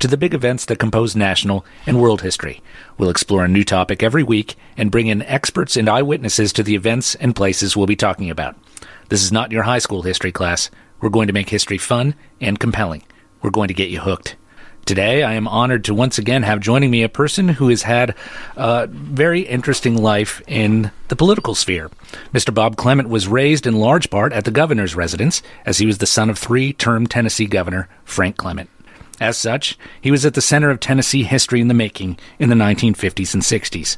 to the big events that compose national and world history. We'll explore a new topic every week and bring in experts and eyewitnesses to the events and places we'll be talking about. This is not your high school history class. We're going to make history fun and compelling. We're going to get you hooked. Today, I am honored to once again have joining me a person who has had a very interesting life in the political sphere. Mr. Bob Clement was raised in large part at the governor's residence, as he was the son of three term Tennessee Governor Frank Clement. As such, he was at the center of Tennessee history in the making in the 1950s and 60s.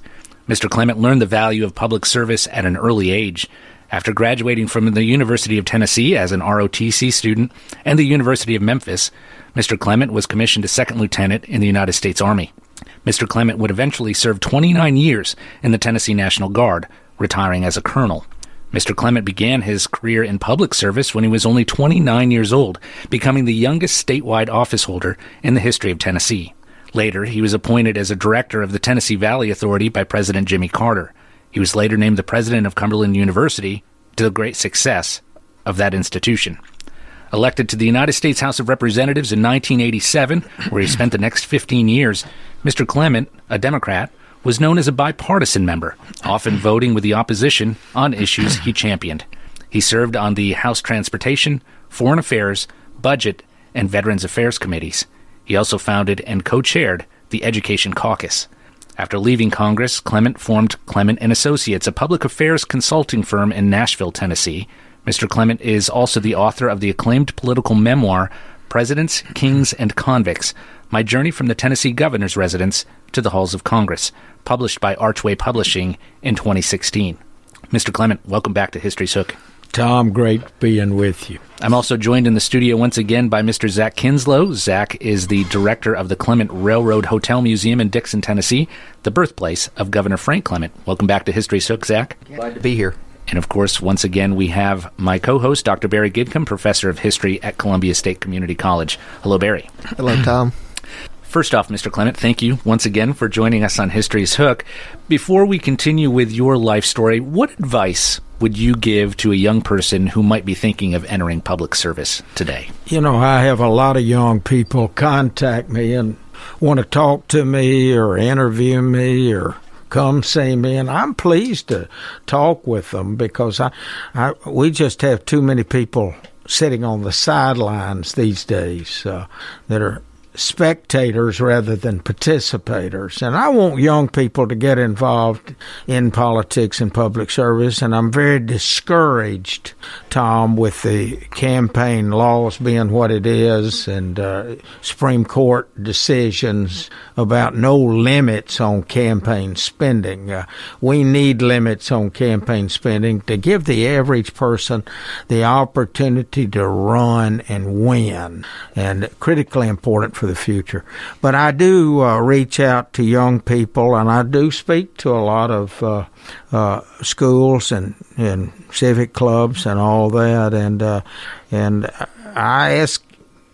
Mr. Clement learned the value of public service at an early age. After graduating from the University of Tennessee as an ROTC student and the University of Memphis, Mr. Clement was commissioned a second lieutenant in the United States Army. Mr. Clement would eventually serve 29 years in the Tennessee National Guard, retiring as a colonel. Mr. Clement began his career in public service when he was only 29 years old, becoming the youngest statewide office holder in the history of Tennessee. Later, he was appointed as a director of the Tennessee Valley Authority by President Jimmy Carter. He was later named the president of Cumberland University to the great success of that institution. Elected to the United States House of Representatives in 1987, where he spent the next 15 years, Mr. Clement, a Democrat, was known as a bipartisan member, often voting with the opposition on issues he championed. He served on the House Transportation, Foreign Affairs, Budget, and Veterans Affairs committees. He also founded and co-chaired the Education Caucus. After leaving Congress, Clement formed Clement and Associates, a public affairs consulting firm in Nashville, Tennessee. Mr. Clement is also the author of the acclaimed political memoir Presidents, Kings, and Convicts: My Journey from the Tennessee Governor's Residence to the Halls of Congress, published by Archway Publishing in 2016. Mr. Clement, welcome back to History's Hook. Tom, great being with you. I'm also joined in the studio once again by Mr. Zach Kinslow. Zach is the director of the Clement Railroad Hotel Museum in Dickson, Tennessee, the birthplace of Governor Frank Clement. Welcome back to History's Hook, Zach. Glad to be here. And of course, once again, we have my co host, Dr. Barry Gidcombe, professor of history at Columbia State Community College. Hello, Barry. Hello, Tom. First off, Mr. Clement, thank you once again for joining us on History's Hook. Before we continue with your life story, what advice would you give to a young person who might be thinking of entering public service today? You know, I have a lot of young people contact me and want to talk to me or interview me or come see me, and I'm pleased to talk with them because I, I we just have too many people sitting on the sidelines these days uh, that are spectators rather than participators. And I want young people to get involved in politics and public service. And I'm very discouraged, Tom, with the campaign laws being what it is and uh, Supreme Court decisions about no limits on campaign spending. Uh, we need limits on campaign spending to give the average person the opportunity to run and win. And critically important for the future. But I do uh, reach out to young people, and I do speak to a lot of uh, uh, schools and, and civic clubs and all that, and uh, and I ask,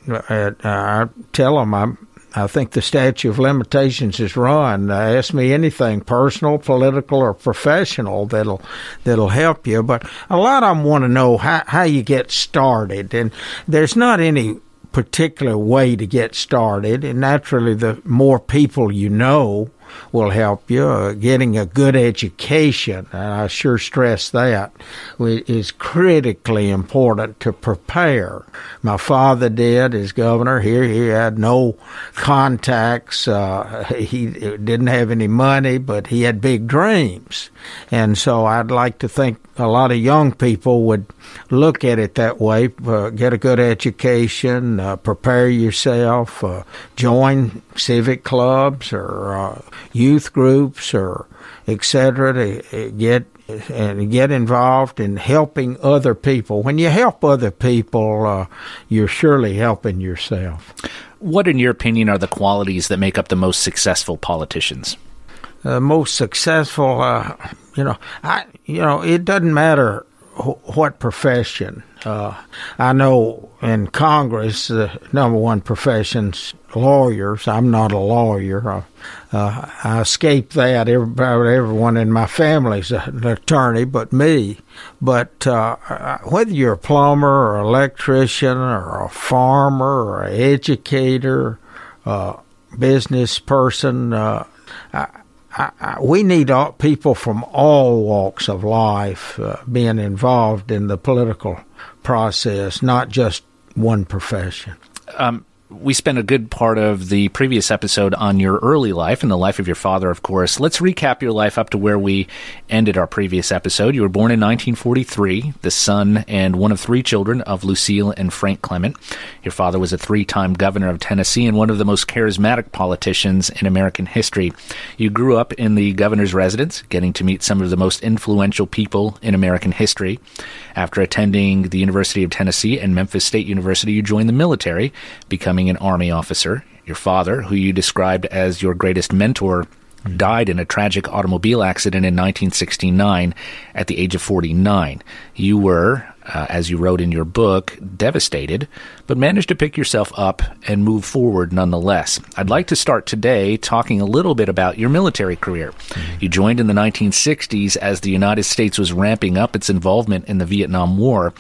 uh, I tell them I'm. I think the statute of limitations is run. Uh, ask me anything personal, political, or professional that'll that'll help you. But a lot of them want to know how how you get started, and there's not any particular way to get started. And naturally, the more people you know will help you. Uh, getting a good education, and I sure stress that, is critically important to prepare. My father did as governor here. He had no contacts. Uh, he didn't have any money, but he had big dreams. And so I'd like to think a lot of young people would look at it that way. Uh, get a good education, uh, prepare yourself, uh, join civic clubs or uh, youth groups or etc. to uh, get and get involved in helping other people. When you help other people, uh, you're surely helping yourself. What, in your opinion, are the qualities that make up the most successful politicians? the most successful. Uh, you know, I you know it doesn't matter wh- what profession. Uh, I know in Congress, the number one profession's lawyers. I'm not a lawyer. Uh, uh, I escaped that. Everybody, everyone in my family's an attorney, but me. But uh, whether you're a plumber or electrician or a farmer or an educator, uh, business person, uh, I, I, we need all, people from all walks of life uh, being involved in the political process, not just one profession. Um, we spent a good part of the previous episode on your early life and the life of your father, of course. Let's recap your life up to where we ended our previous episode. You were born in 1943, the son and one of three children of Lucille and Frank Clement. Your father was a three time governor of Tennessee and one of the most charismatic politicians in American history. You grew up in the governor's residence, getting to meet some of the most influential people in American history. After attending the University of Tennessee and Memphis State University, you joined the military, becoming an Army officer. Your father, who you described as your greatest mentor, died in a tragic automobile accident in 1969 at the age of 49. You were, uh, as you wrote in your book, devastated, but managed to pick yourself up and move forward nonetheless. I'd like to start today talking a little bit about your military career. Mm-hmm. You joined in the 1960s as the United States was ramping up its involvement in the Vietnam War.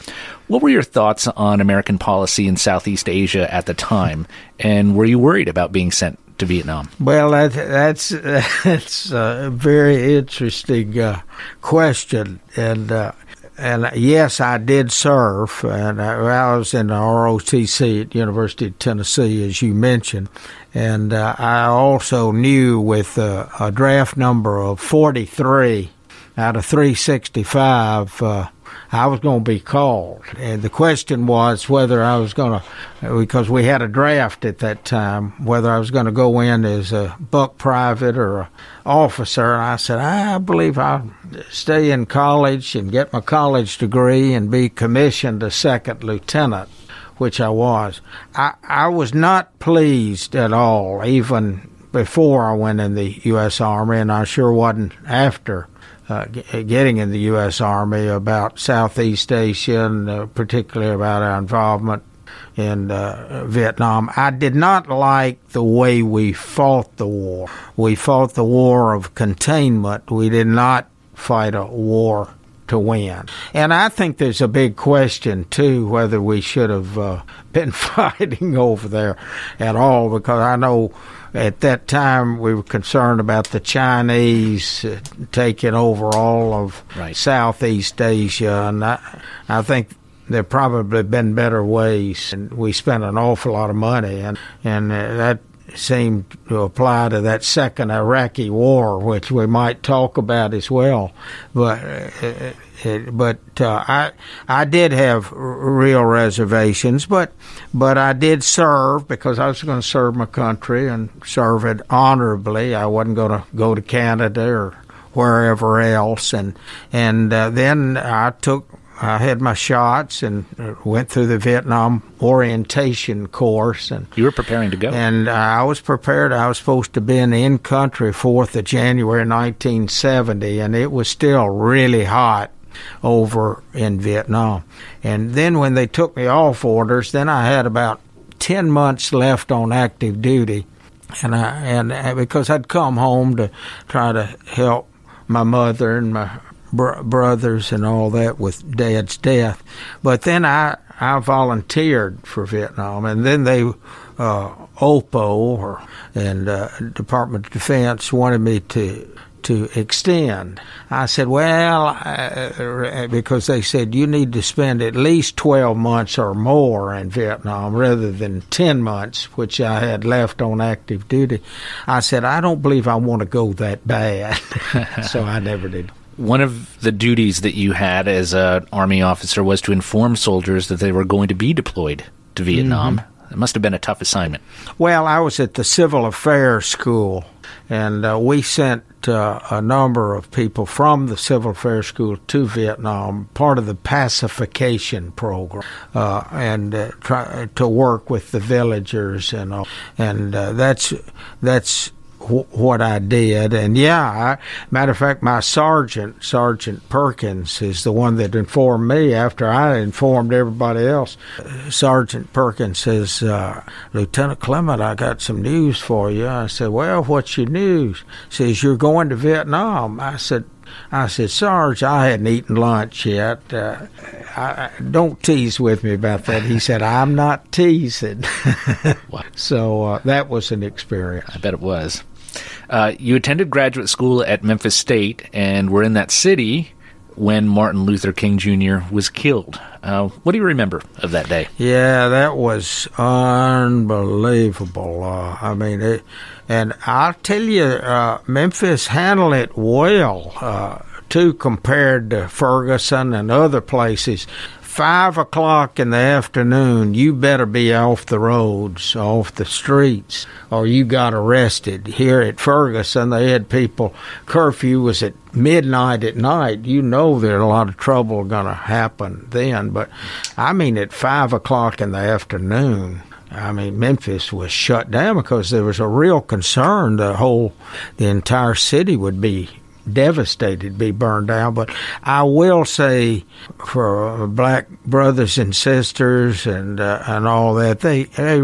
What were your thoughts on American policy in Southeast Asia at the time, and were you worried about being sent to Vietnam? Well, that, that's that's a very interesting uh, question, and uh, and yes, I did serve, and I, I, was in the ROTC at University of Tennessee, as you mentioned, and uh, I also knew with uh, a draft number of forty three out of three sixty five uh, I was going to be called. And the question was whether I was going to, because we had a draft at that time, whether I was going to go in as a buck private or a officer. And I said, I believe I'll stay in college and get my college degree and be commissioned a second lieutenant, which I was. I, I was not pleased at all, even before I went in the U.S. Army, and I sure wasn't after uh, getting in the U.S. Army about Southeast Asia and uh, particularly about our involvement in uh, Vietnam. I did not like the way we fought the war. We fought the war of containment. We did not fight a war to win. And I think there's a big question, too, whether we should have uh, been fighting over there at all, because I know at that time we were concerned about the Chinese uh, taking over all of right. Southeast Asia, and I, I think there probably been better ways, and we spent an awful lot of money, and and uh, that seemed to apply to that second Iraqi war, which we might talk about as well. But uh, it, but uh, I I did have real reservations, but but I did serve because I was going to serve my country and serve it honorably. I wasn't going to go to Canada or wherever else, and and uh, then I took I had my shots and went through the Vietnam orientation course. And you were preparing to go. And I was prepared. I was supposed to be in the in country Fourth of January, 1970, and it was still really hot over in Vietnam. And then when they took me off orders, then I had about 10 months left on active duty. And I and uh, because I'd come home to try to help my mother and my br- brothers and all that with dad's death. But then I I volunteered for Vietnam, and then they uh, OPO or and uh, Department of Defense wanted me to to extend. I said, well, uh, because they said you need to spend at least 12 months or more in Vietnam rather than 10 months, which I had left on active duty. I said, I don't believe I want to go that bad. so I never did. One of the duties that you had as an Army officer was to inform soldiers that they were going to be deployed to Vietnam. Mm-hmm. It must have been a tough assignment. Well, I was at the Civil Affairs School, and uh, we sent uh, a number of people from the Civil Affairs School to Vietnam, part of the pacification program, uh, and uh, try to work with the villagers and all. And uh, that's that's what I did. And yeah, I, matter of fact, my sergeant, Sergeant Perkins, is the one that informed me after I informed everybody else. Sergeant Perkins says, uh, Lieutenant Clement, I got some news for you. I said, Well, what's your news? He says, You're going to Vietnam. I said, I said, Sarge, I hadn't eaten lunch yet. Uh, I, don't tease with me about that. He said, I'm not teasing. so uh, that was an experience. I bet it was. Uh, you attended graduate school at Memphis State and were in that city when Martin Luther King Jr. was killed. Uh, what do you remember of that day? Yeah, that was unbelievable. Uh, I mean, it, and I'll tell you, uh, Memphis handled it well, uh, too, compared to Ferguson and other places five o'clock in the afternoon, you better be off the roads, off the streets, or you got arrested. Here at Ferguson, they had people, curfew was at midnight at night. You know there's a lot of trouble going to happen then. But I mean, at five o'clock in the afternoon, I mean, Memphis was shut down because there was a real concern the whole, the entire city would be devastated be burned down. But I will say, for black brothers and sisters and uh, and all that, they, they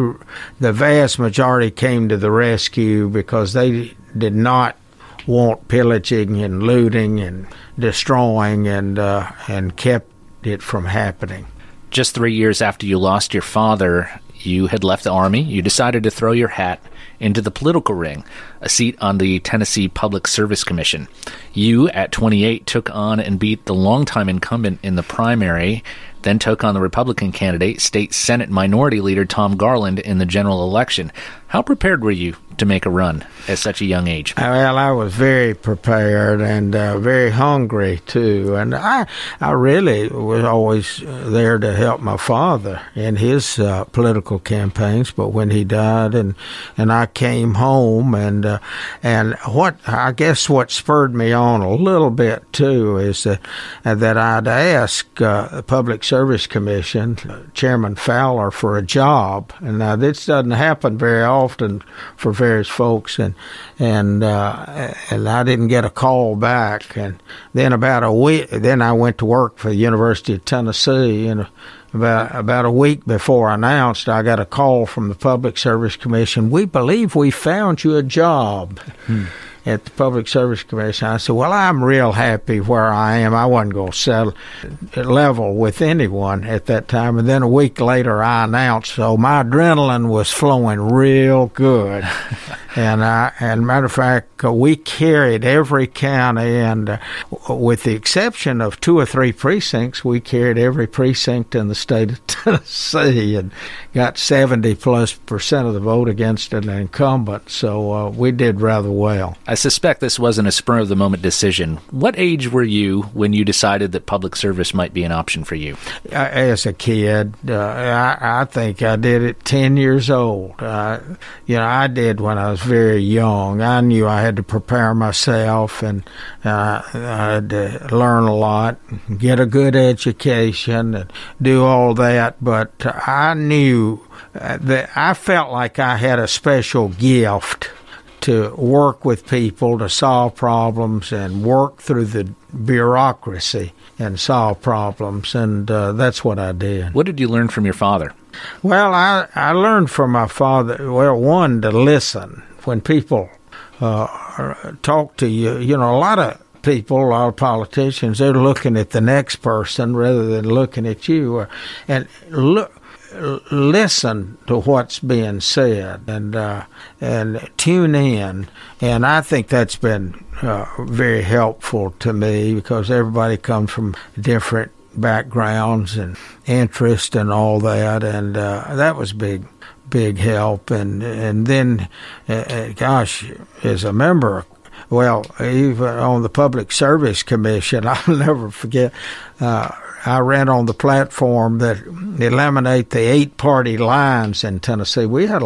the vast majority came to the rescue because they did not want pillaging and looting and destroying and uh, and kept it from happening. Just three years after you lost your father, you had left the army. You decided to throw your hat into the political ring, a seat on the Tennessee Public Service Commission. You, at 28, took on and beat the longtime incumbent in the primary, then took on the Republican candidate, State Senate Minority Leader Tom Garland, in the general election. How prepared were you to make a run at such a young age? Well, I was very prepared and uh, very hungry too, and I I really was always there to help my father in his uh, political campaigns. But when he died, and and I came home, and uh, and what I guess what spurred me on a little bit too is that that I'd ask uh, Public Service Commission Chairman Fowler for a job, and now this doesn't happen very often for various folks, and and uh, and I didn't get a call back. And then about a week, then I went to work for the University of Tennessee, and about about a week before I announced, I got a call from the Public Service Commission. We believe we found you a job. Hmm at the Public Service Commission. I said, Well, I'm real happy where I am. I wasn't going to settle level with anyone at that time. And then a week later, I announced, so my adrenaline was flowing real good. and I, and matter of fact, uh, we carried every county, and uh, with the exception of two or three precincts, we carried every precinct in the state of Tennessee and got 70 plus percent of the vote against an incumbent. So uh, we did rather well. I suspect this wasn't a spur of the moment decision. What age were you when you decided that public service might be an option for you? As a kid, uh, I, I, think I did it 10 years old. Uh, you know, I did when I was very young. I knew I had to prepare myself and uh, I had to learn a lot, get a good education, and do all that. But I knew that I felt like I had a special gift to work with people to solve problems and work through the bureaucracy and solve problems, and uh, that's what I did. What did you learn from your father? Well, I, I learned from my father, well, one, to listen. When people uh, talk to you, you know, a lot of people, a lot of politicians, they're looking at the next person rather than looking at you. And look, listen to what's being said and uh, and tune in. And I think that's been uh, very helpful to me because everybody comes from different backgrounds and interests and all that, and uh, that was big big help and and then uh, uh gosh as a member well even on the public service commission i'll never forget uh, I ran on the platform that eliminate the eight party lines in Tennessee. We had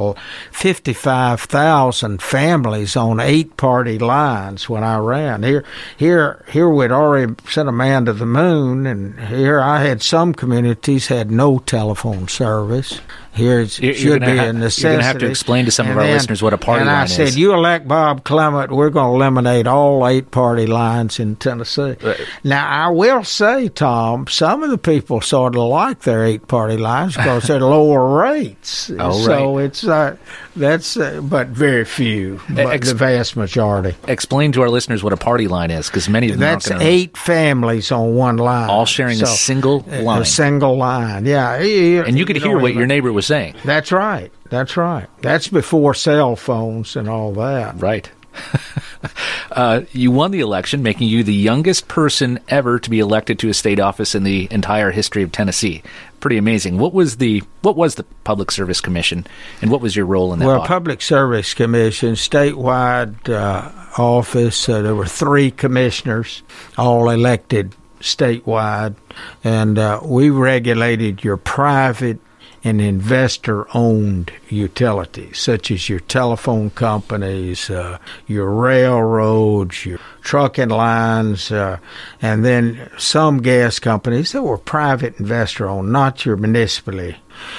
55,000 families on eight party lines when I ran. Here, here, here we'd already sent a man to the moon, and here I had some communities had no telephone service. Here's You're- should be ha- a you're gonna have to explain to some of And our then- listeners what a party and line I is. said, you elect Bob Clement, we're going to eliminate all eight party lines in Tennessee. Right. Now, I will say, Tom, some of the people sort of like their eight party lines because they're lower rates. Oh, so it's uh, that's uh, but very few, but ex- the vast majority. Explain to our listeners what a party line is, because many of them That's eight families on one line, all sharing a single line. A single line, yeah. And you could hear what your neighbor was saying. That's right. That's right. That's before cell phones and all that. Right. uh, you won the election, making you the youngest person ever to be elected to a state office in the entire history of Tennessee. Pretty amazing. What was the what was the Public Service Commission, and what was your role in that? Well, body? Public Service Commission, statewide uh, office, uh, there were three commissioners, all elected statewide, and uh, we regulated your private and investor owned utility, such as your telephone companies, uh, your railroads, your trucking lines, uh, and then some gas companies that were private investor owned, not your municipally,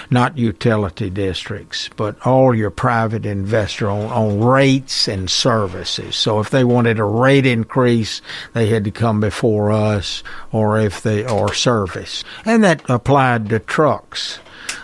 not utility districts, but all your private investor owned on rates and services. So if they wanted a rate increase, they had to come before us, or if they or service, and that applied to trucks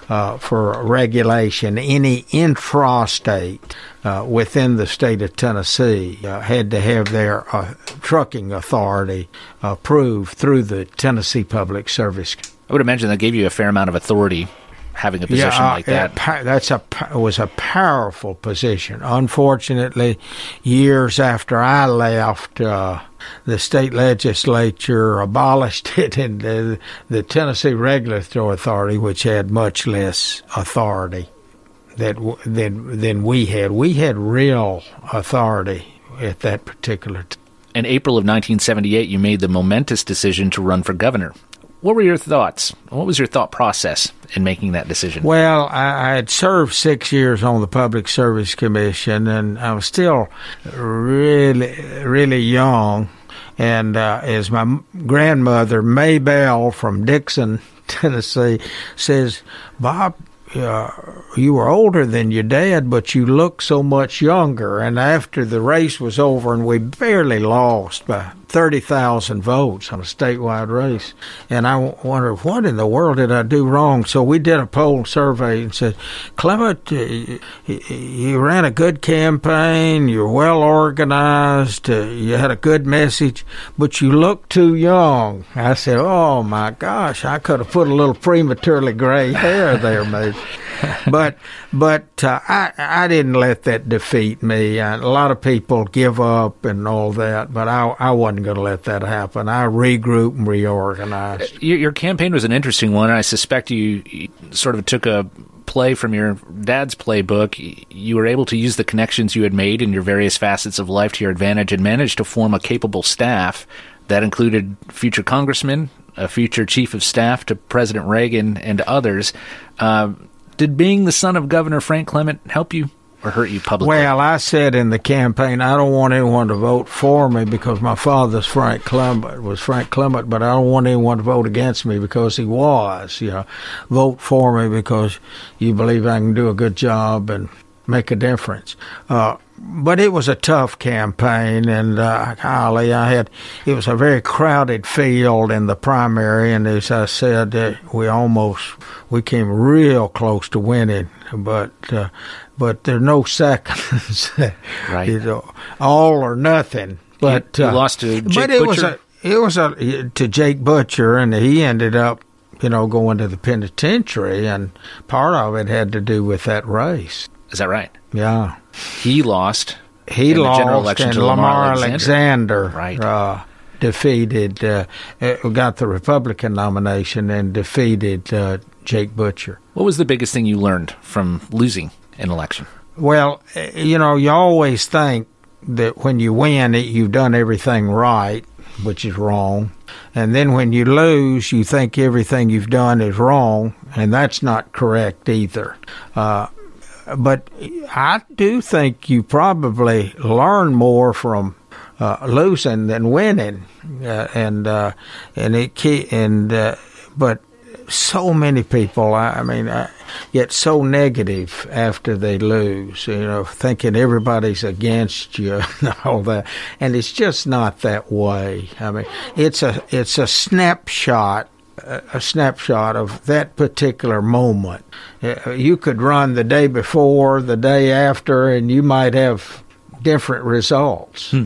uh, for regulation. Any intrastate uh, within the state of Tennessee uh, had to have their uh, trucking authority approved through the Tennessee Public Service. I would imagine that gave you a fair amount of authority having a position uh, like that. it that's a was a powerful position. Unfortunately, years after I left, uh, the state legislature abolished it, and the, the Tennessee Regulatory Authority, which had much less authority that w- than than we had. We had real authority at that particular time. In April of 1978, you made the momentous decision to run for governor. What were your thoughts? What was your thought process in making that decision? Well, I, I had served six years on the Public Service Commission, and I was still really, really young. And uh, as my grandmother, May Bell from Dickson, Tennessee, says, Bob, uh, you were older than your dad, but you look so much younger. And after the race was over, and we barely lost by 30,000 votes on a statewide race, and I wondered, what in the world did I do wrong? So we did a poll survey and said, Clement, uh, y- y- you ran a good campaign, you're well organized, uh, you had a good message, but you look too young. I said, oh my gosh, I could have put a little prematurely gray hair there, maybe but but uh, I I didn't let that defeat me. Uh, a lot of people give up and all that, but I I wasn't going to let that happen. I regrouped and reorganized. Your, your campaign was an interesting one. and I suspect you, you sort of took a play from your dad's playbook. You were able to use the connections you had made in your various facets of life to your advantage and managed to form a capable staff that included future congressmen, a future chief of staff to President Reagan, and others. Uh, did being the son of Governor Frank Clement help you or hurt you publicly? Well, I said in the campaign, I don't want anyone to vote for me because my father's Frank Clement was Frank Clement, but I don't want anyone to vote against me because he was. You know, vote for me because you believe I can do a good job and make a difference. Uh, but it was a tough campaign, and uh, golly, I had it was a very crowded field in the primary, and as I said, uh, we almost we came real close to winning, but uh, but there's no seconds, Right. You know, all or nothing. But you uh, lost to Jake but it was a it was a to Jake Butcher, and he ended up you know going to the penitentiary, and part of it had to do with that race. Is that right? Yeah. He lost. He in the lost, general election and to Lamar Alexander, Right. uh, defeated, uh, uh, got the Republican nomination and defeated uh, Jake Butcher. What was the biggest thing you learned from losing an election? Well, uh, you know, you always think that when you win it, you've done everything right, which is wrong. And then when you lose, you think everything you've done is wrong, and that's not correct either. Uh, but I do think you probably learn more from uh, losing than winning, uh, and uh, and it and uh, but so many people, I, I mean, I get so negative after they lose, you know, thinking everybody's against you and all that. And it's just not that way. I mean, it's a, it's a snapshot a snapshot of that particular moment. Uh, you could run the day before, the day after, and you might have different results. Hmm.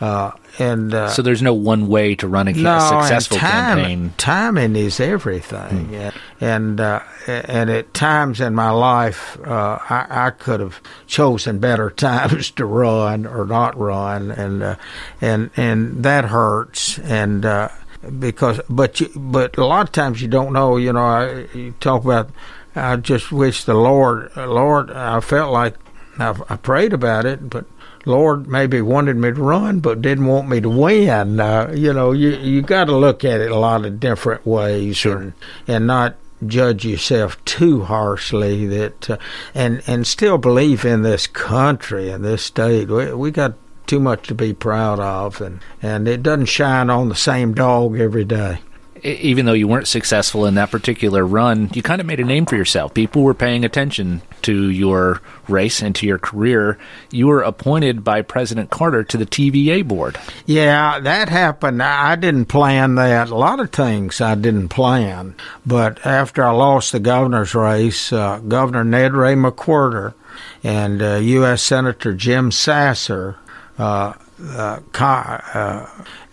Uh, and uh, so there's no one way to run a, no, successful time, campaign. Timing is everything, hmm. and uh, and at times in my life, uh, I, I, could have chosen better times to run or not run, and uh, and and that hurts, and uh, because but you, but a lot of times you don't know. You know, I, you talk about. I just wish the Lord, Lord, I felt like I, I prayed about it, but Lord maybe wanted me to run, but didn't want me to win. Uh, you know, you you got to look at it a lot of different ways, sure. and, and not judge yourself too harshly. That uh, and and still believe in this country and this state. We, we got too much to be proud of, and and it doesn't shine on the same dog every day even though you weren't successful in that particular run, you kind of made a name for yourself. People were paying attention to your race and to your career. You were appointed by President Carter to the TVA board. Yeah, that happened. I didn't plan that. A lot of things I didn't plan. But after I lost the governor's race, uh, Governor Ned Ray McWherter and uh, U.S. Senator Jim Sasser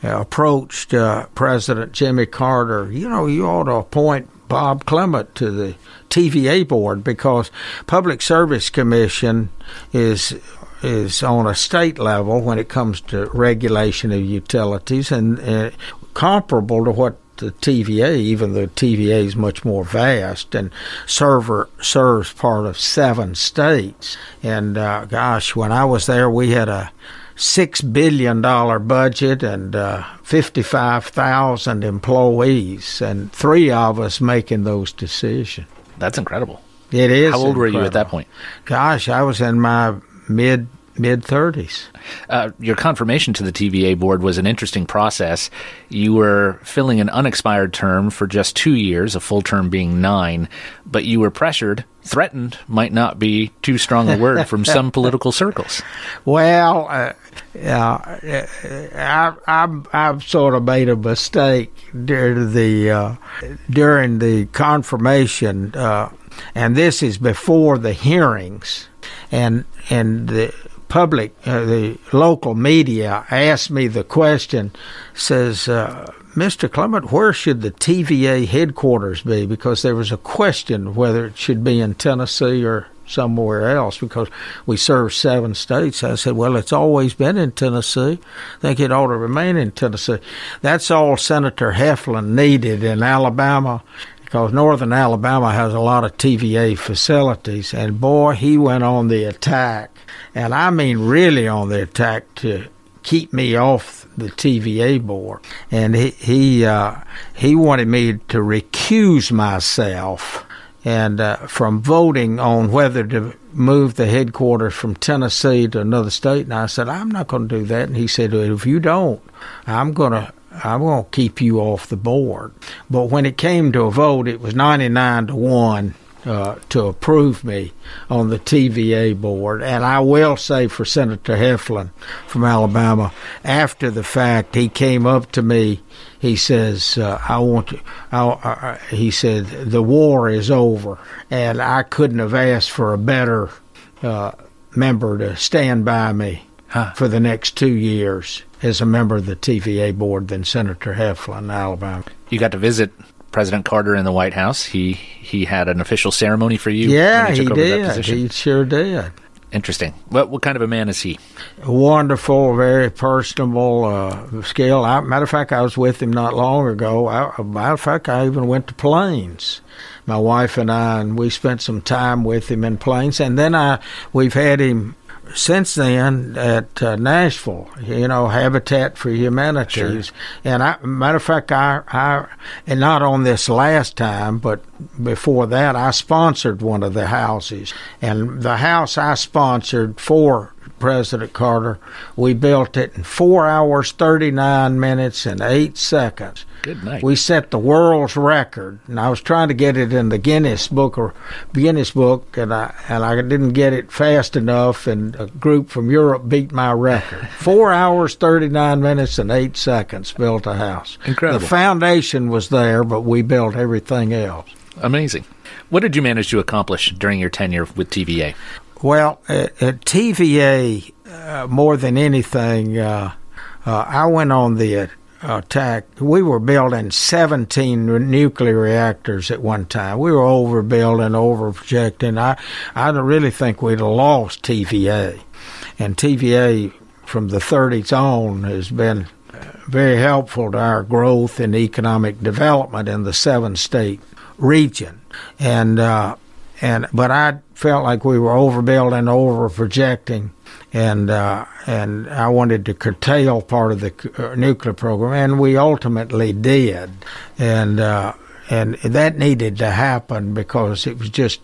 approached uh, President Jimmy Carter, you know, you ought to appoint Bob Clement to the TVA board because Public Service Commission is is on a state level when it comes to regulation of utilities and uh, comparable to what the TVA, even though TVA is much more vast and server serves part of seven states. And uh, gosh, when I was there, we had a six billion dollar budget and uh, fifty five thousand employees, and three of us making those decisions. That's incredible. It is. How old incredible. were you at that point? Gosh, I was in my mid mid 30s. Uh, your confirmation to the TVA board was an interesting process. You were filling an unexpired term for just two years, a full term being nine, but you were pressured, threatened might not be too strong a word from some political circles. Well, uh, uh, I, I, I've sort of made a mistake during the uh, during the confirmation, uh, and this is before the hearings, and and the public, uh, the local media asked me the question, says, uh, Mr. Clement, where should the TVA headquarters be? Because there was a question whether it should be in Tennessee or somewhere else because we serve seven states. I said, well, it's always been in Tennessee. I think it ought to remain in Tennessee. That's all Senator Heflin needed in Alabama because northern Alabama has a lot of TVA facilities. And boy, he went on the attack and I mean really on the attack to keep me off the TVA board. And he he uh, he wanted me to recuse myself and uh, from voting on whether to move the headquarters from Tennessee to another state. And I said I'm not going to do that. And he said if you don't, I'm going to. I'm going to keep you off the board. But when it came to a vote, it was 99 to 1 uh, to approve me on the TVA board. And I will say for Senator Heflin from Alabama, after the fact, he came up to me. He says, uh, "I want to." I, he said, "The war is over," and I couldn't have asked for a better uh, member to stand by me huh. for the next two years as a member of the TVA board than Senator Heflin, Alabama. You got to visit President Carter in the White House. He he had an official ceremony for you. Yeah, he, he did. He sure did. Interesting. What what kind of a man is he? Wonderful, very personable, uh, skill. I, matter of fact, I was with him not long ago. I, matter of fact, I even went to Plains. My wife and I, and we spent some time with him in Plains. And then I we've had him since then at uh, Nashville, you know, Habitat for Humanity. Sure. And I, matter of fact, I, I, and not on this last time, but before that, I sponsored one of the houses. And the house I sponsored for President Carter. We built it in four hours, 39 minutes, and eight seconds. Good night. We set the world's record, and I was trying to get it in the Guinness Book or Guinness Book, and I and I didn't get it fast enough, and a group from Europe beat my record. Four hours, 39 minutes, and eight seconds built a house. Incredible. The foundation was there, but we built everything else. Amazing. What did you manage to accomplish during your tenure with TVA? Well, at, at TVA, uh, more than anything, uh, uh, I went on the attack. We were building 17 nuclear reactors at one time. We were overbuilding, over projecting. I, I really think we'd have lost TVA. And TVA from the 30s on has been very helpful to our growth and economic development in the seven state region. And, uh, and, but I felt like we were overbuilding, over projecting and uh, and I wanted to curtail part of the uh, nuclear program, and we ultimately did, and uh, and that needed to happen because it was just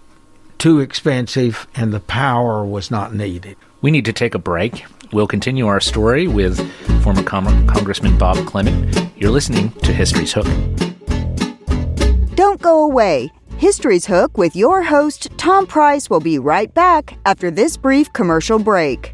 too expensive, and the power was not needed. We need to take a break. We'll continue our story with former Com- Congressman Bob Clement. You're listening to History's Hook. Don't go away. History's Hook with your host, Tom Price, will be right back after this brief commercial break.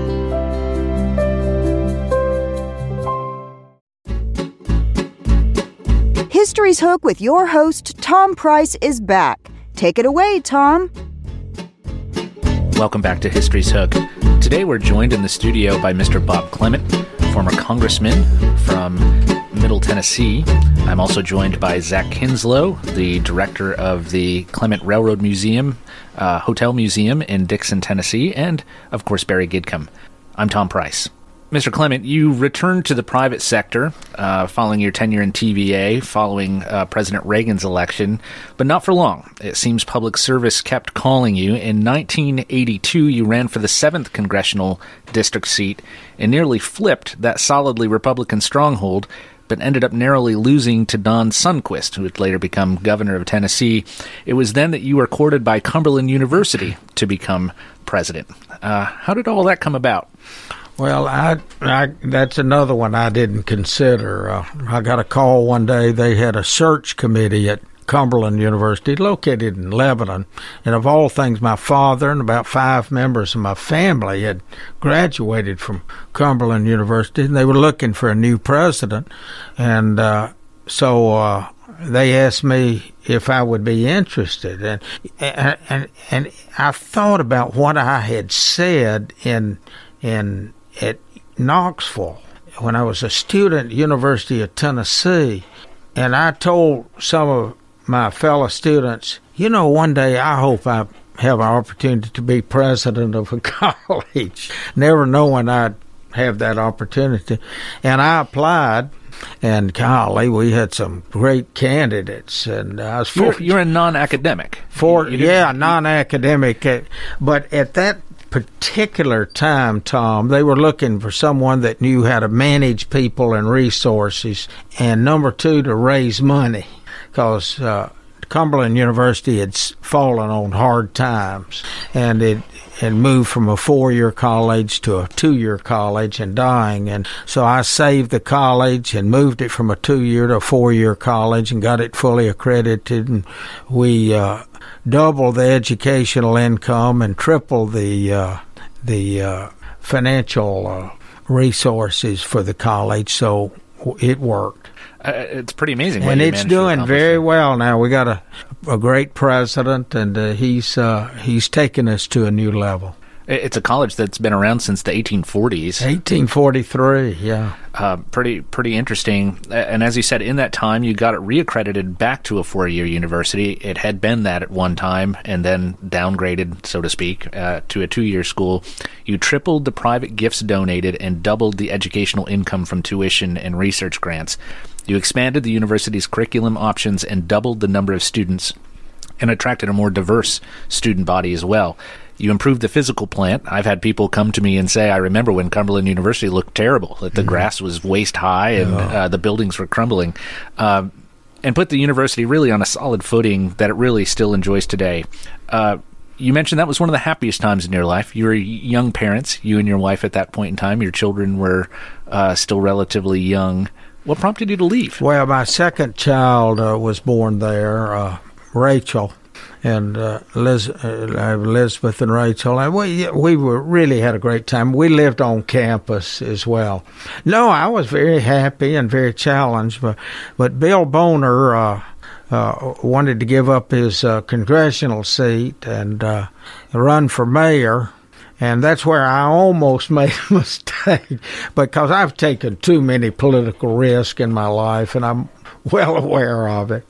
History's Hook with your host, Tom Price, is back. Take it away, Tom. Welcome back to History's Hook. Today we're joined in the studio by Mr. Bob Clement, former congressman from Middle Tennessee. I'm also joined by Zach Kinslow, the director of the Clement Railroad Museum, uh, Hotel Museum in Dickson, Tennessee, and of course Barry Gidcombe. I'm Tom Price. Mr. Clement, you returned to the private sector uh, following your tenure in TVA, following uh, President Reagan's election, but not for long. It seems public service kept calling you. In 1982, you ran for the 7th congressional district seat and nearly flipped that solidly Republican stronghold, but ended up narrowly losing to Don Sundquist, who would later become governor of Tennessee. It was then that you were courted by Cumberland University to become president. Uh, how did all that come about? Well, I, I that's another one I didn't consider. Uh, I got a call one day. They had a search committee at Cumberland University, located in Lebanon. And of all things, my father and about five members of my family had graduated from Cumberland University, and they were looking for a new president. And uh, so uh, they asked me if I would be interested, and and and, and I thought about what I had said in in at Knoxville when I was a student at University of Tennessee, and I told some of my fellow students, you know, one day I hope I have an opportunity to be president of a college, never knowing I'd have that opportunity. And I applied, and golly, we had some great candidates. And I was you're, you're a non-academic. For yeah, non-academic. Uh, but at that particular time, Tom, they were looking for someone that knew how to manage people and resources, and number two, to raise money because uh, Cumberland University had fallen on hard times, and it had moved from a four-year college to a two-year college and dying. And so I saved the college and moved it from a two-year to a four-year college and got it fully accredited. And we uh, doubled the educational income and triple the uh, the uh, financial uh, resources for the college. So it worked. Uh, it's pretty amazing. And it's doing very well now. We got a, a great president, and uh, he's uh, he's taken us to a new level. It's a college that's been around since the 1840s. 1843, yeah. Uh, pretty pretty interesting. And as you said, in that time, you got it reaccredited back to a four year university. It had been that at one time, and then downgraded, so to speak, uh, to a two year school. You tripled the private gifts donated and doubled the educational income from tuition and research grants. You expanded the university's curriculum options and doubled the number of students and attracted a more diverse student body as well. You improved the physical plant. I've had people come to me and say, I remember when Cumberland University looked terrible, that the mm-hmm. grass was waist high and uh, the buildings were crumbling. Um, and put the university really on a solid footing that it really still enjoys today. Uh, you mentioned that was one of the happiest times in your life. You were young parents, you and your wife at that point in time. Your children were uh, still relatively young. What prompted you to leave? Well, my second child uh, was born there, uh, Rachel and uh, Liz, uh, Elizabeth and Rachel, and we we were really had a great time. We lived on campus as well. No, I was very happy and very challenged, but but Bill Boner uh, uh, wanted to give up his uh, congressional seat and uh, run for mayor. And that's where I almost made a mistake because I've taken too many political risks in my life, and I'm well aware of it.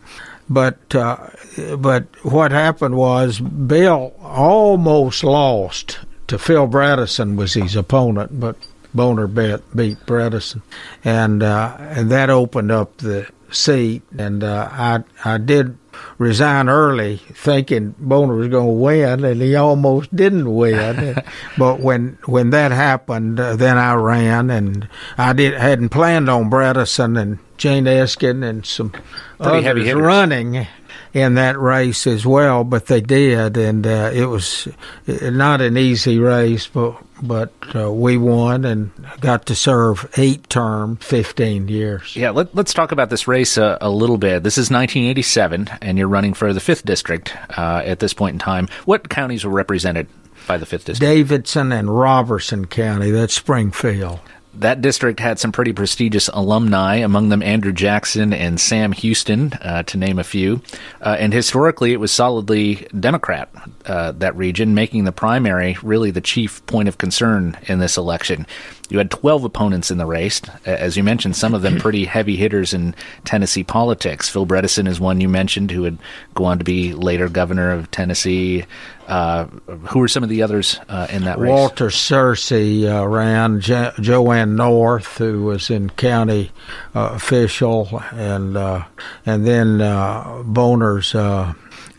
But uh, but what happened was Bill almost lost to Phil Bredesen was his opponent, but Boner beat, beat Bredesen, and uh, and that opened up the seat. And uh, I I did resign early, thinking Boner was going to win, and he almost didn't win. but when when that happened, uh, then I ran, and I did hadn't planned on Bredesen and Jane Eskind and some Pretty others running in that race as well, but they did, and uh, it was uh, not an easy race, but but uh, we won and got to serve eight term, 15 years. Yeah, let, us talk about this race a, a, little bit. This is 1987, and you're running for the 5th District uh, at this point in time. What counties were represented by the 5th District? Davidson and Robertson County, that's Springfield that district had some pretty prestigious alumni, among them Andrew Jackson and Sam Houston, uh, to name a few. Uh, and historically, it was solidly Democrat, uh, that region, making the primary really the chief point of concern in this election. You had 12 opponents in the race. As you mentioned, some of them pretty heavy hitters in Tennessee politics. Phil Bredesen is one you mentioned who would go on to be later governor of Tennessee. Uh, who were some of the others uh, in that race? Walter Searcy uh, ran, jo- Joanne North, who was in county uh, official, and uh, and then uh, Boner's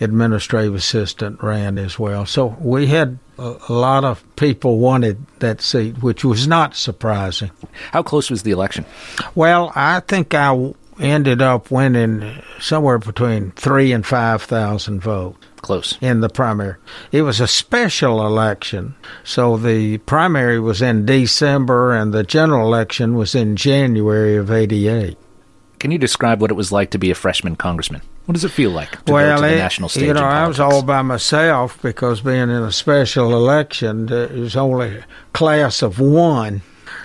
administrative assistant ran as well. So we had a, lot of people wanted that seat, which was not surprising. How close was the election? Well, I think I ended up winning somewhere between three and five thousand votes. Close. In the primary. It was a special election. So the primary was in December and the general election was in January of 88. Can you describe what it was like to be a freshman congressman? What does it feel like to well, go to the it, national stage? You know, I was all by myself because being in a special election, it was only a class of one.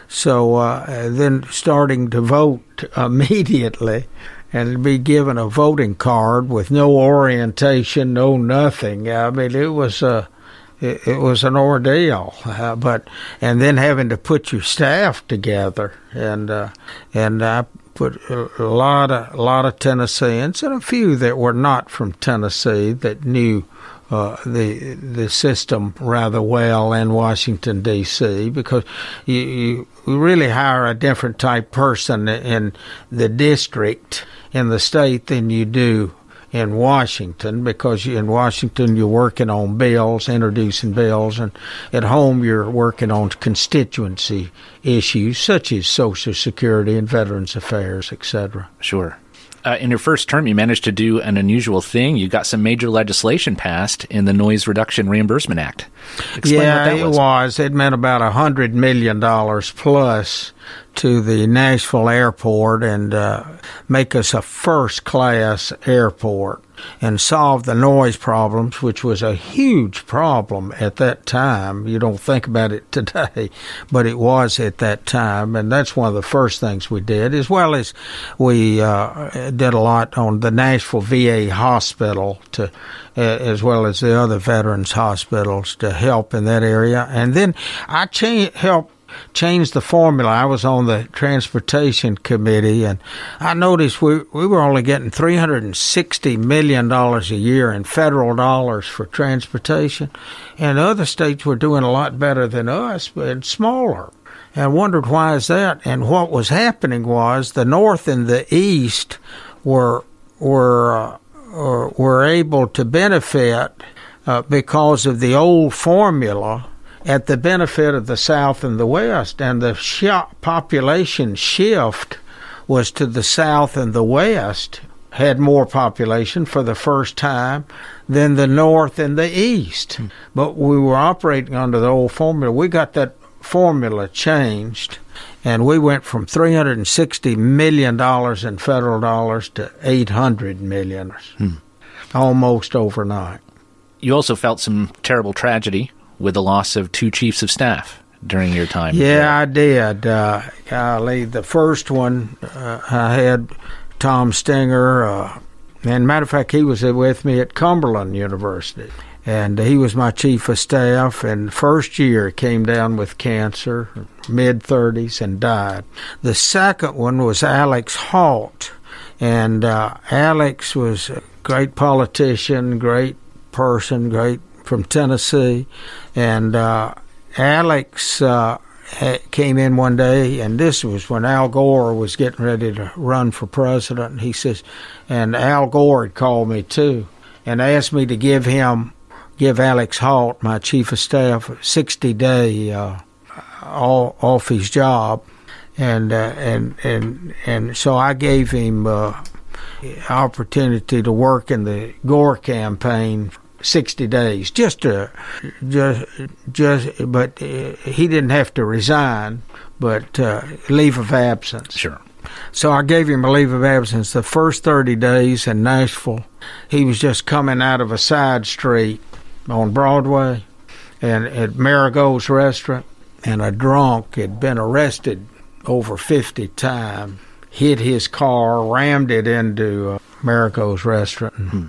So uh, then starting to vote immediately and be given a voting card with no orientation, no nothing. I mean, it was a it, it was an ordeal. Uh, but and then having to put your staff together, and uh, and I put a, a lot of a lot of Tennesseans and a few that were not from Tennessee that knew uh, the the system rather well in Washington D.C. because you, you really hire a different type person in the district in the state than you do in Washington because in Washington you're working on bills, introducing bills, and at home you're working on constituency issues such as Social Security and Veterans Affairs, etc. Sure. Uh, in your first term, you managed to do an unusual thing. You got some major legislation passed in the Noise Reduction Reimbursement Act. Explain yeah, was. it was. It meant about a hundred million dollars plus to the Nashville airport and uh, make us a first class airport and solve the noise problems, which was a huge problem at that time. You don't think about it today, but it was at that time. And that's one of the first things we did, as well as we uh, did a lot on the Nashville VA hospital to as well as the other veterans hospitals to help in that area. And then I cha- helped changed the formula. I was on the transportation committee, and I noticed we we were only getting three hundred and sixty million dollars a year in federal dollars for transportation, and other states were doing a lot better than us, but smaller. And I wondered why is that? And what was happening was the North and the East were were uh, were able to benefit uh, because of the old formula at the benefit of the South and the West, and the sh- population shift was to the South and the West had more population for the first time than the North and the East. Hmm. But we were operating under the old formula. We got that formula changed, and we went from $360 million in federal dollars to $800 million, hmm. almost overnight. You also felt some terrible tragedy with the loss of two chiefs of staff during your time? Yeah? I did. Uh, golly, the first one uh, I had Tom Stenger, uh, and matter of fact, he was with me at Cumberland University, and he was my chief of staff. And first year came down with cancer, mid thirties, and died. The second one was Alex Halt, and uh, Alex was a great politician, great person, great from Tennessee, and uh, Alex uh, came in one day, and this was when Al Gore was getting ready to run for president. And he says, and Al Gore had called me too, and asked me to give him, give Alex Halt, my chief of staff, a 60 day uh, all, off his job, and uh, and and and so I gave him. Uh, opportunity to work in the Gore campaign 60 days just to just just but uh, he didn't have to resign but uh, leave of absence. Sure. So I gave him a leave of absence the first 30 days in Nashville. He was just coming out of a side street on Broadway and at Marigold's restaurant and a drunk had been arrested over 50 times hit his car rammed it into uh, Marigold's restaurant. Hmm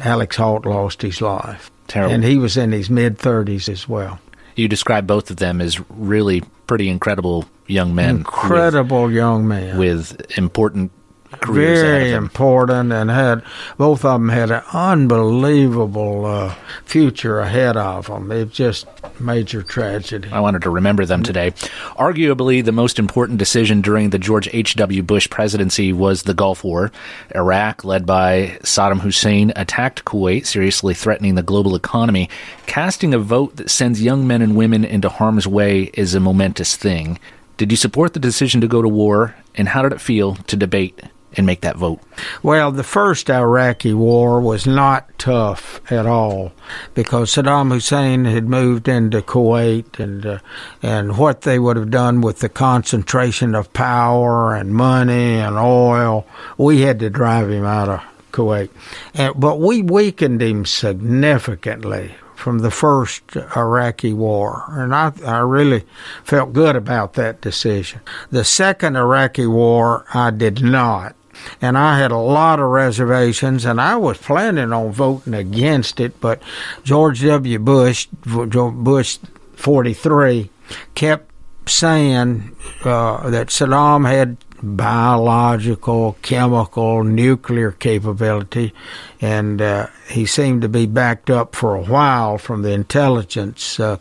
Alex Halt lost his life. Terrible. And he was in his mid 30s as well. You describe both of them as really pretty incredible young men. Incredible with, young men. With important very important and had both of them had an unbelievable uh, future ahead of them. It's just major tragedy. I wanted to remember them today. Arguably, the most important decision during the George H.W. Bush presidency was the Gulf War. Iraq, led by Saddam Hussein, attacked Kuwait, seriously threatening the global economy. Casting a vote that sends young men and women into harm's way is a momentous thing. Did you support the decision to go to war, and how did it feel to debate and make that vote? Well, the first Iraqi war was not tough at all because Saddam Hussein had moved into Kuwait and uh, and what they would have done with the concentration of power and money and oil, we had to drive him out of Kuwait. And, but we weakened him significantly from the first Iraqi war, and I, I really felt good about that decision. The second Iraqi war, I did not. And I had a lot of reservations, and I was planning on voting against it, but George W. Bush, Bush 43, kept saying uh, that Saddam had biological, chemical, nuclear capability, and uh, he seemed to be backed up for a while from the intelligence uh,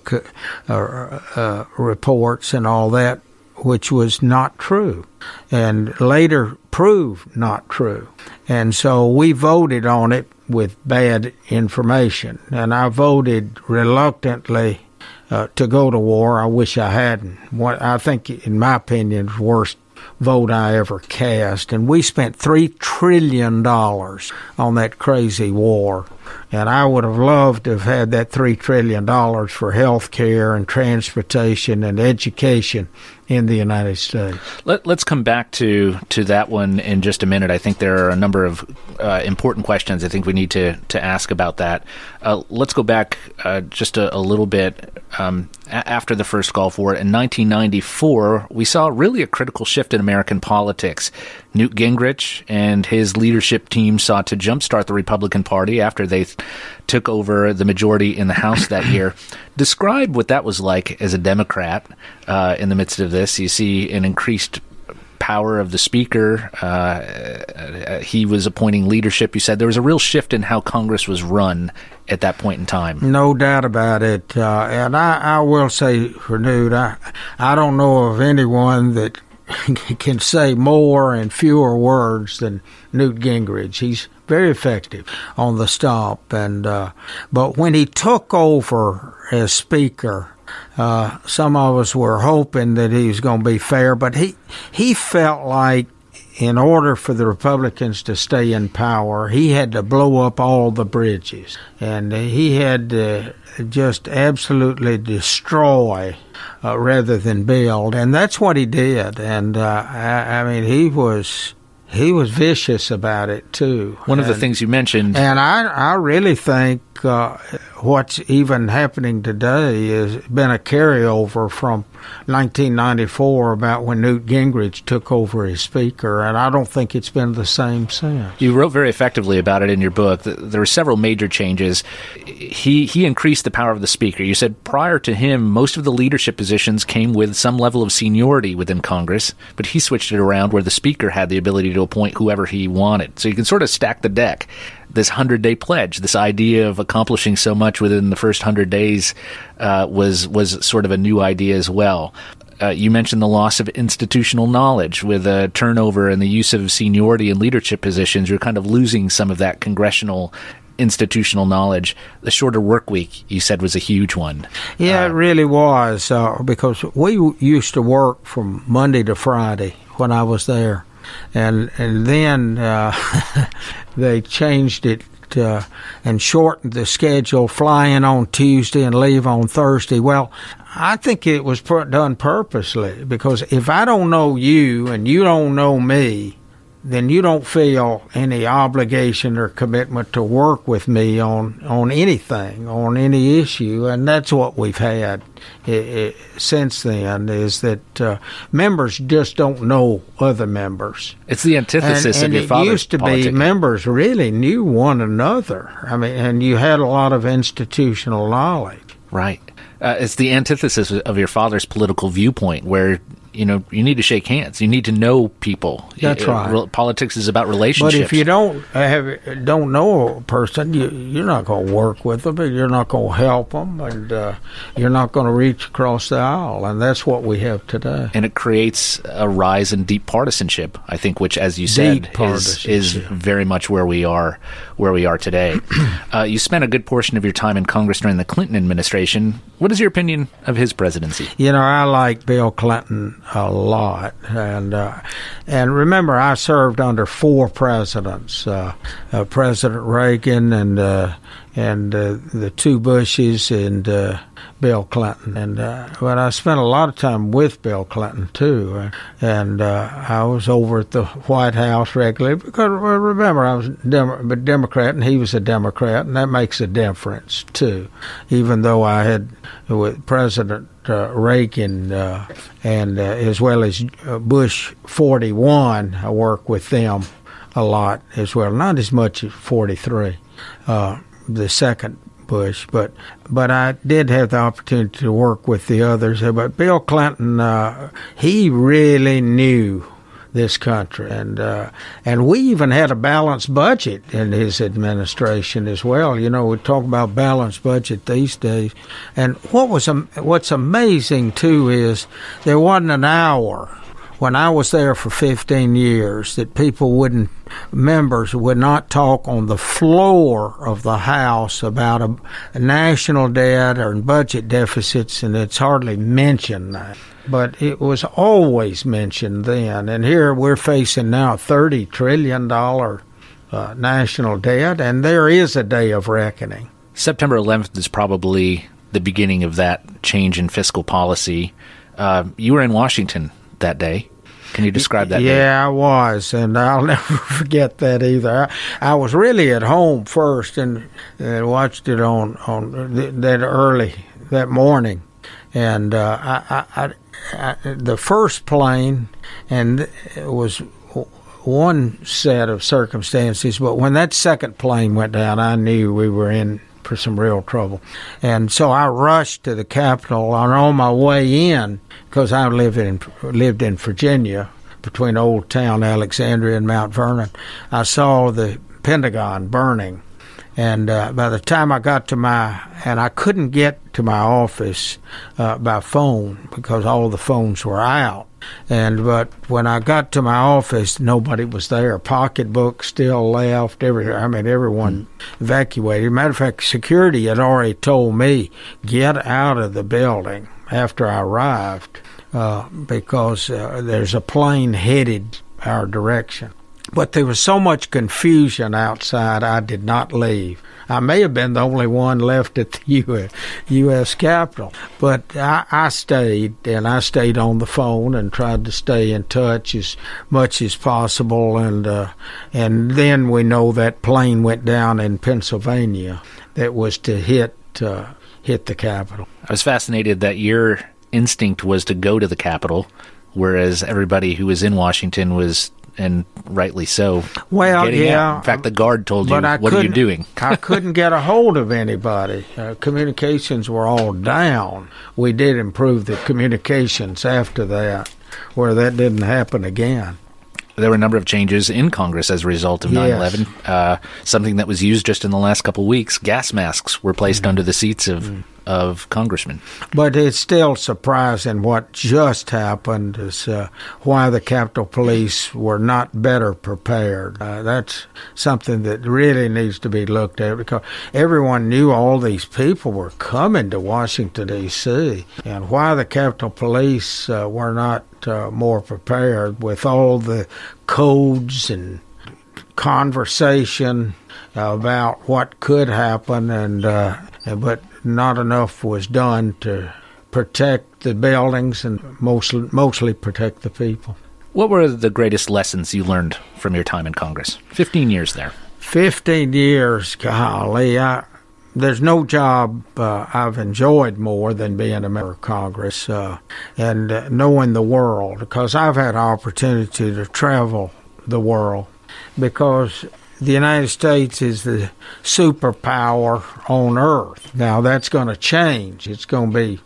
uh, uh, reports and all that, which was not true, and later proved not true. And so we voted on it with bad information, and I voted reluctantly. Uh, to go to war, I wish I hadn't. What I think, in my opinion, is worst vote I ever cast. And we spent $3 trillion on that crazy war. And I would have loved to have had that $3 trillion for health care and transportation and education in the United States. Let, us come back to, to that one in just a minute. I think there are a number of uh, important questions I think we need to, to ask about that. Uh, let's go back uh, just a, a, little bit. Um, a- after the first Gulf War in 1994, we saw really a critical shift in American politics. Newt Gingrich and his leadership team sought to jumpstart the Republican Party after they th- took over the majority in the House that year. Describe what that was like as a Democrat uh, in the midst of this. You see an increased power of the speaker. Uh, uh, he was appointing leadership. You said there was a real shift in how Congress was run at that point in time. No doubt about it. Uh, and I, I, will say for Newt, I, I don't know of anyone that can say more in fewer words than Newt Gingrich. He's very effective on the stump, and uh, but when he took over as Speaker, uh, some of us were hoping that he was going to be fair, but he he felt like in order for the Republicans to stay in power, he had to blow up all the bridges, and he had to just absolutely destroy uh, rather than build, and that's what he did. And uh, I, I mean, he was he was vicious about it too. One of the things you mentioned, and I I really think uh, what's even happening today has been a carryover from 1994 about when Newt Gingrich took over as Speaker, and I don't think it's been the same since. You wrote very effectively about it in your book. There were several major changes. He he increased the power of the Speaker. You said prior to him, most of the leadership positions came with some level of seniority within Congress, but he switched it around where the Speaker had the ability to appoint whoever he wanted. So you can sort of stack the deck this 100 day pledge, this idea of accomplishing so much within the first 100 days uh, was was sort of a new idea as well. Uh, you mentioned the loss of institutional knowledge with a turnover and the use of seniority and leadership positions. You're kind of losing some of that congressional institutional knowledge. The shorter work week, you said, was a huge one. Yeah, uh, it really was uh, because we used to work from Monday to Friday when I was there and and then uh, they changed it uh, and shortened the schedule, flying on Tuesday and leave on Thursday. Well, I think it was put, done purposely because if I don't know you and you don't know me, then you don't feel any obligation or commitment to work with me on on anything, on any issue, and that's what we've had it, it, since then. Is that uh, members just don't know other members? It's the antithesis and, and of your father's it used to politic. be members really knew one another. I mean, and you had a lot of institutional knowledge. Right. Uh, it's the antithesis of your father's political viewpoint, where you know you need to shake hands. You need to know people. That's uh, right. Politics is about relationships. But if you don't have don't know a person, you, you're not going to work with them, and you're not going to help them, and uh, you're not going to reach across the aisle. And that's what we have today. And it creates a rise in deep partisanship. I think, which, as you said, is is very much where we are where we are today. uh, you spent a good portion of your time in Congress during the Clinton administration. What is your opinion of his presidency? You know, I like Bill Clinton a lot. And uh, and remember, I served under four presidents: uh, uh, President Reagan and uh, and uh, the two Bushes and uh, Bill Clinton. And uh, but I spent a lot of time with Bill Clinton too, and I was over at the White House regularly because well, remember I was Dem- a Democrat and he was a Democrat, and that makes a difference too. Even though I had with President uh, Reagan uh, and uh, as well as Bush 41, I worked with them a lot as well. Not as much as 43. The second Bush, but but I did have the opportunity to work with the others. But Bill Clinton, uh, he really knew this country, and uh, and we even had a balanced budget in his administration as well. You know, we talk about balanced budget these days, and what was what's amazing too is there wasn't an hour when I was there for 15 years that people wouldn't, members would not talk on the floor of the House about a, a national debt or budget deficits, and it's hardly mentioned that. But it was always mentioned then. And here we're facing now a $30 trillion uh, national debt, and there is a day of reckoning. September 11th is probably the beginning of that change in fiscal policy. Uh, you were in Washington that day. Can you describe that? Yeah, day? I was, and I'll never forget that either. I, I was really at home first, and, and watched it on on th- that early that morning, and uh, I, I, I, the first plane, and it was one set of circumstances, but when that second plane went down, I knew we were in for some real trouble. And so I rushed to the Capitol. And on my way in, because I lived in lived in Virginia between Old Town, Alexandria, and Mount Vernon, I saw the Pentagon burning. And uh, by the time I got to my, and I couldn't get to my office uh, by phone because all the phones were out. And but when I got to my office, nobody was there. Pocketbook still left. Every I mean, everyone mm. evacuated. Matter of fact, security had already told me get out of the building after I arrived uh, because uh, there's a plane headed our direction. But there was so much confusion outside, I did not leave. I may have been the only one left at the U.S. U.S. Capitol, but I, I stayed and I stayed on the phone and tried to stay in touch as much as possible. And uh, and then we know that plane went down in Pennsylvania that was to hit uh, hit the Capitol. I was fascinated that your instinct was to go to the Capitol, whereas everybody who was in Washington was and rightly so. Well, yeah. Out. In fact, the guard told you, "What are you doing?" I couldn't get a hold of anybody. Uh, communications were all down. We did improve the communications after that, where that didn't happen again. There were a number of changes in Congress as a result of 9 yes. 11. Uh, something that was used just in the last couple of weeks gas masks were placed mm-hmm. under the seats of mm-hmm of congressmen. But it's still surprising what just happened is uh, why the Capitol Police were not better prepared. Uh, that's something that really needs to be looked at because everyone knew all these people were coming to Washington, D.C., and why the Capitol Police uh, were not uh, more prepared with all the codes and conversation about what could happen and uh, but not enough was done to protect the buildings and mostly, mostly protect the people. What were the greatest lessons you learned from your time in Congress? 15 years there. 15 years, golly. I, there's no job uh, I've enjoyed more than being a member of Congress uh, and uh, knowing the world because I've had opportunity to travel the world because the United States is the superpower on earth. Now that's going to change. It's going to be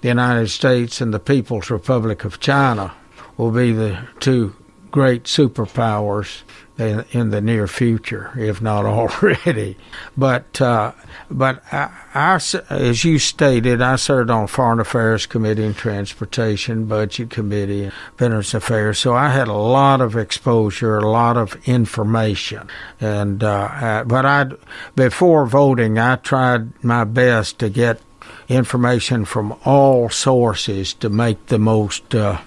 the United States and the People's Republic of China will be the two great superpowers in, the near future, if not already. But uh, but I, I, as you stated, I served on Foreign Affairs Committee and Transportation, Budget Committee, and Veterans Affairs. So I had a lot of exposure, a lot of information. And uh, but I before voting, I tried my best to get information from all sources to make the most. Uh,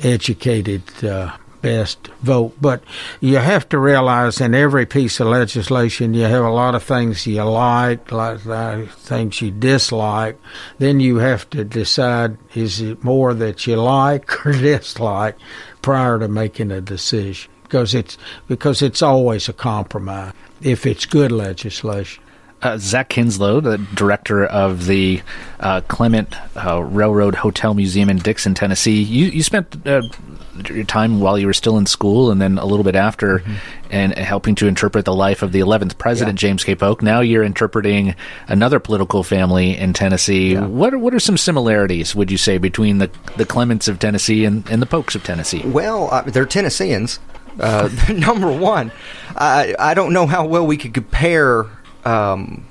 educated uh, best vote. But you have to realize in every piece of legislation, you have a lot of things you like, a lot of things you dislike. Then you have to decide is it more that you like or dislike prior to making a decision. Because it's because it's always a compromise if it's good legislation. Uh, Zach Kinslow, the director of the uh, Clement uh, Railroad Hotel Museum in Dickson, Tennessee. You, you spent uh, your time while you were still in school and then a little bit after mm-hmm. and helping to interpret the life of the 11th president, yeah. James K. Polk. Now you're interpreting another political family in Tennessee. Yeah. What, are, what are some similarities, would you say, between the, the Clements of Tennessee and, and the Polks of Tennessee? Well, uh, they're Tennesseans. Uh, number one, I, I don't know how well we could compare um,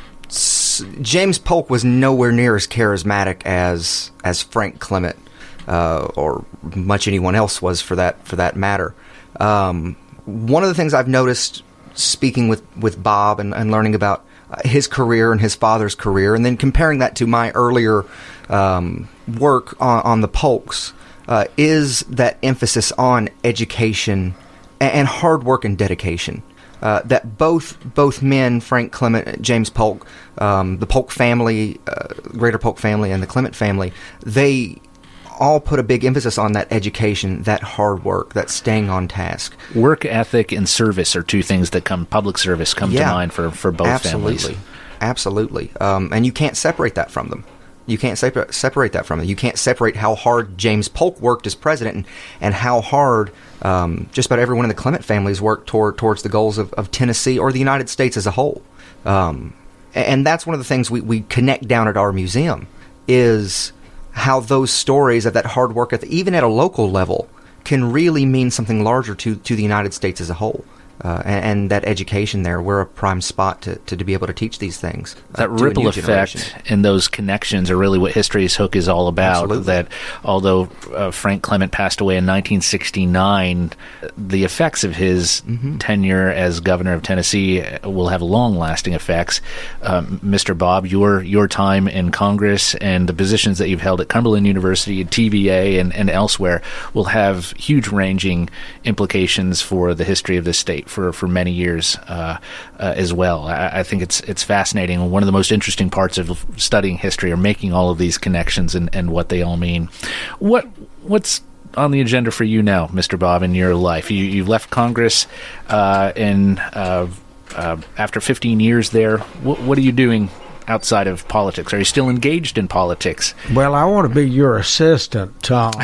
James Polk was nowhere near as charismatic as as Frank Clement uh, or much anyone else was for that for that matter. Um, one of the things I've noticed speaking with with Bob and, and learning about his career and his father's career, and then comparing that to my earlier um, work on, on, the Polks, uh, is that emphasis on education and, and hard work and dedication uh, that both both men, Frank Clement, James Polk, um, the Polk family, uh, Greater Polk family, and the Clement family, they all put a big emphasis on that education, that hard work, that staying on task. Work ethic and service are two things that come public service come yeah, to mind for, for both absolutely. families. Absolutely. Um, and you can't separate that from them. You can't separ- separate that from them. You can't separate how hard James Polk worked as president and, and how hard um, just about everyone in the Clement families worked toward towards the goals of, of Tennessee or the United States as a whole. Um, and that's one of the things we, we connect down at our museum is how those stories of that hard work, at the, even at a local level, can really mean something larger to, to the United States as a whole uh, and, and, that education there, we're a prime spot to, to, to be able to teach these things. Uh, that ripple effect generation. and those connections are really what History's Hook is all about. Absolutely. That although uh, Frank Clement passed away in 1969, the effects of his mm-hmm. tenure as governor of Tennessee will have long lasting effects. Um, Mr. Bob, your your time in Congress and the positions that you've held at Cumberland University, TVA, and, and elsewhere will have huge ranging implications for the history of this state for, for many years uh, uh, as well. I, I, think it's it's fascinating. One of the most interesting parts of studying history are making all of these connections and, and what they all mean. What what's on the agenda for you now, Mr. Bob, in your life? You you left Congress uh, in uh, uh, after 15 years there. What, what are you doing outside of politics? Are you still engaged in politics? Well, I want to be your assistant, Tom.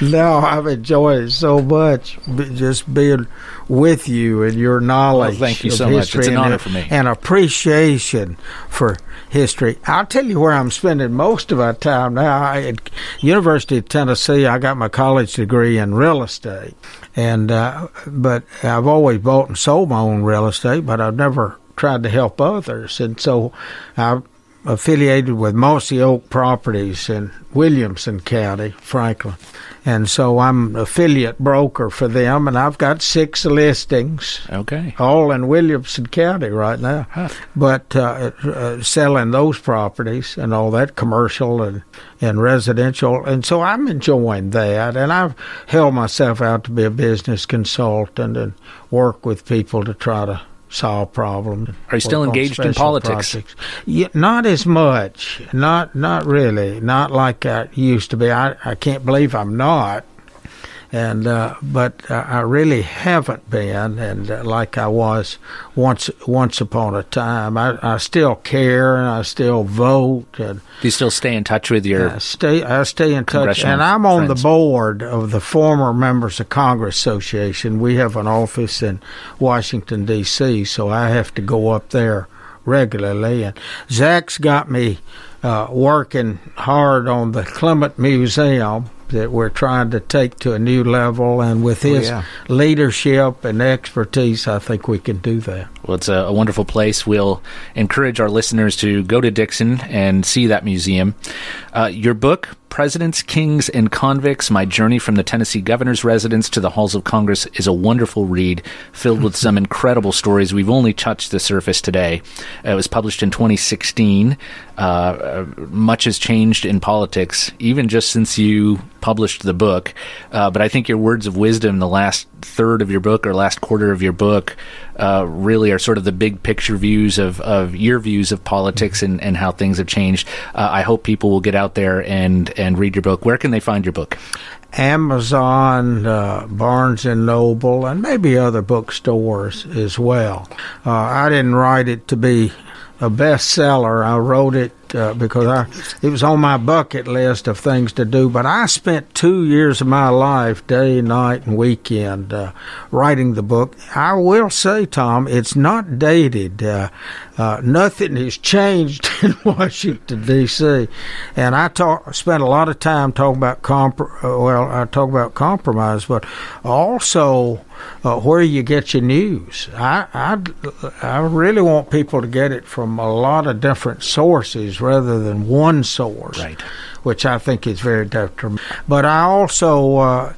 no, I've enjoyed so much just being with you and your knowledge. Well, thank you so much. It's an honor for me. And appreciation for history. I'll tell you where I'm spending most of my time now. At University of Tennessee, I got my college degree in real estate, and uh, but I've always bought and sold my own real estate, but I've never tried to help others. And so I affiliated with Mossy Oak Properties in Williamson County, Franklin. And so I'm affiliate broker for them, and I've got six listings. Okay. All in Williamson County right now. Huh. But uh, uh, selling those properties and all that commercial and, and residential. And so I'm enjoying that. And I've held myself out to be a business consultant and work with people to try to solve problems. Are you still engaged in politics? Yeah, not as much. Not not really. Not like I used to be. I, I can't believe I'm not and uh, but I really haven't been, and uh, like I was once once upon a time. I, I still care and I still vote. And Do you still stay in touch with your? I stay I stay in touch, and I'm on friends. the board of the former members of Congress Association. We have an office in Washington D.C., so I have to go up there regularly. And Zach's got me uh, working hard on the Clement Museum that we're trying to take to a new level. And with oh, his oh, yeah. leadership and expertise, I think we can do that. Well, it's a, a, wonderful place. We'll encourage our listeners to go to Dickson and see that museum. Uh, your book, Presidents, Kings, and Convicts My Journey from the Tennessee Governor's Residence to the Halls of Congress is a wonderful read filled with some incredible stories. We've only touched the surface today. It was published in 2016. Uh, uh, much has changed in politics, even just since you published the book. Uh, but I think your words of wisdom, the last third of your book or last quarter of your book, uh, really are sort of the big picture views of, of your views of politics and, and how things have changed. Uh, I hope people will get out there and, and read your book. Where can they find your book? Amazon, uh, Barnes and Noble, and maybe other bookstores as well. Uh, I didn't write it to be a bestseller. I wrote it uh, because I it was on my bucket list of things to do. But I spent two years of my life, day, night, and weekend, uh, writing the book. I will say, Tom, it's not dated. Uh, uh nothing has changed in Washington D.C. And I talk, spent a lot of time talking about comp. Uh, well, I talk about compromise, but also uh, where you get your news. I, I, I really want people to get it from a lot of different sources rather than one source. Right. Which I think is very detrimental. But I also uh,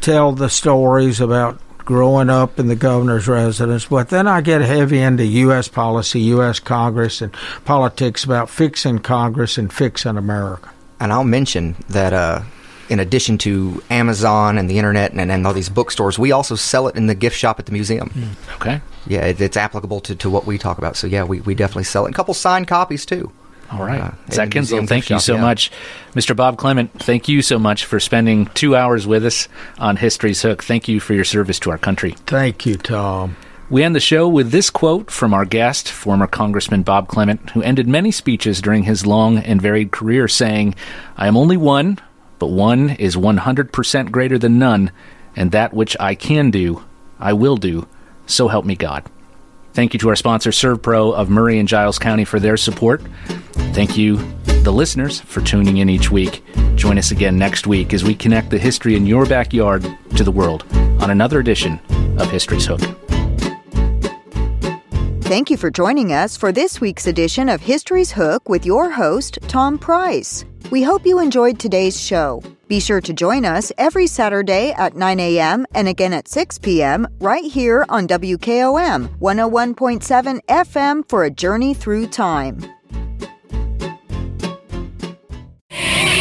tell the stories about growing up in the governor's residence, but then I get heavy into U.S. policy, U.S. Congress, and politics about fixing Congress and fixing America. And I'll mention that uh, in addition to Amazon and the internet and, and all these bookstores, we also sell it in the gift shop at the museum. Mm. Okay. Yeah, it, it's applicable to, to what we talk about. So, yeah, we, we definitely sell it. And a couple signed copies, too. All right. Uh, Zach Kinslow, thank you so yeah. much. Mr. Bob Clement, thank you so much for spending two hours with us on History's Hook. Thank you for your service to our country. Thank you, Tom. We end the show with this quote from our guest, former Congressman Bob Clement, who ended many speeches during his long and varied career saying, I am only one, but one is 100% greater than none, and that which I can do, I will do. So help me God. Thank you to our sponsor, ServPro of Maury and Giles County, for their support. Thank you, the listeners, for tuning in each week. Join us again next week as we connect the history in your backyard to the world on another edition of History's Hook. Thank you for joining us for this week's edition of History's Hook with your host, Tom Price. We hope you enjoyed today's show. Be sure to join us every Saturday at 9 a.m. and again at 6 p.m. right here on WKOM 101.7 FM for a journey through time.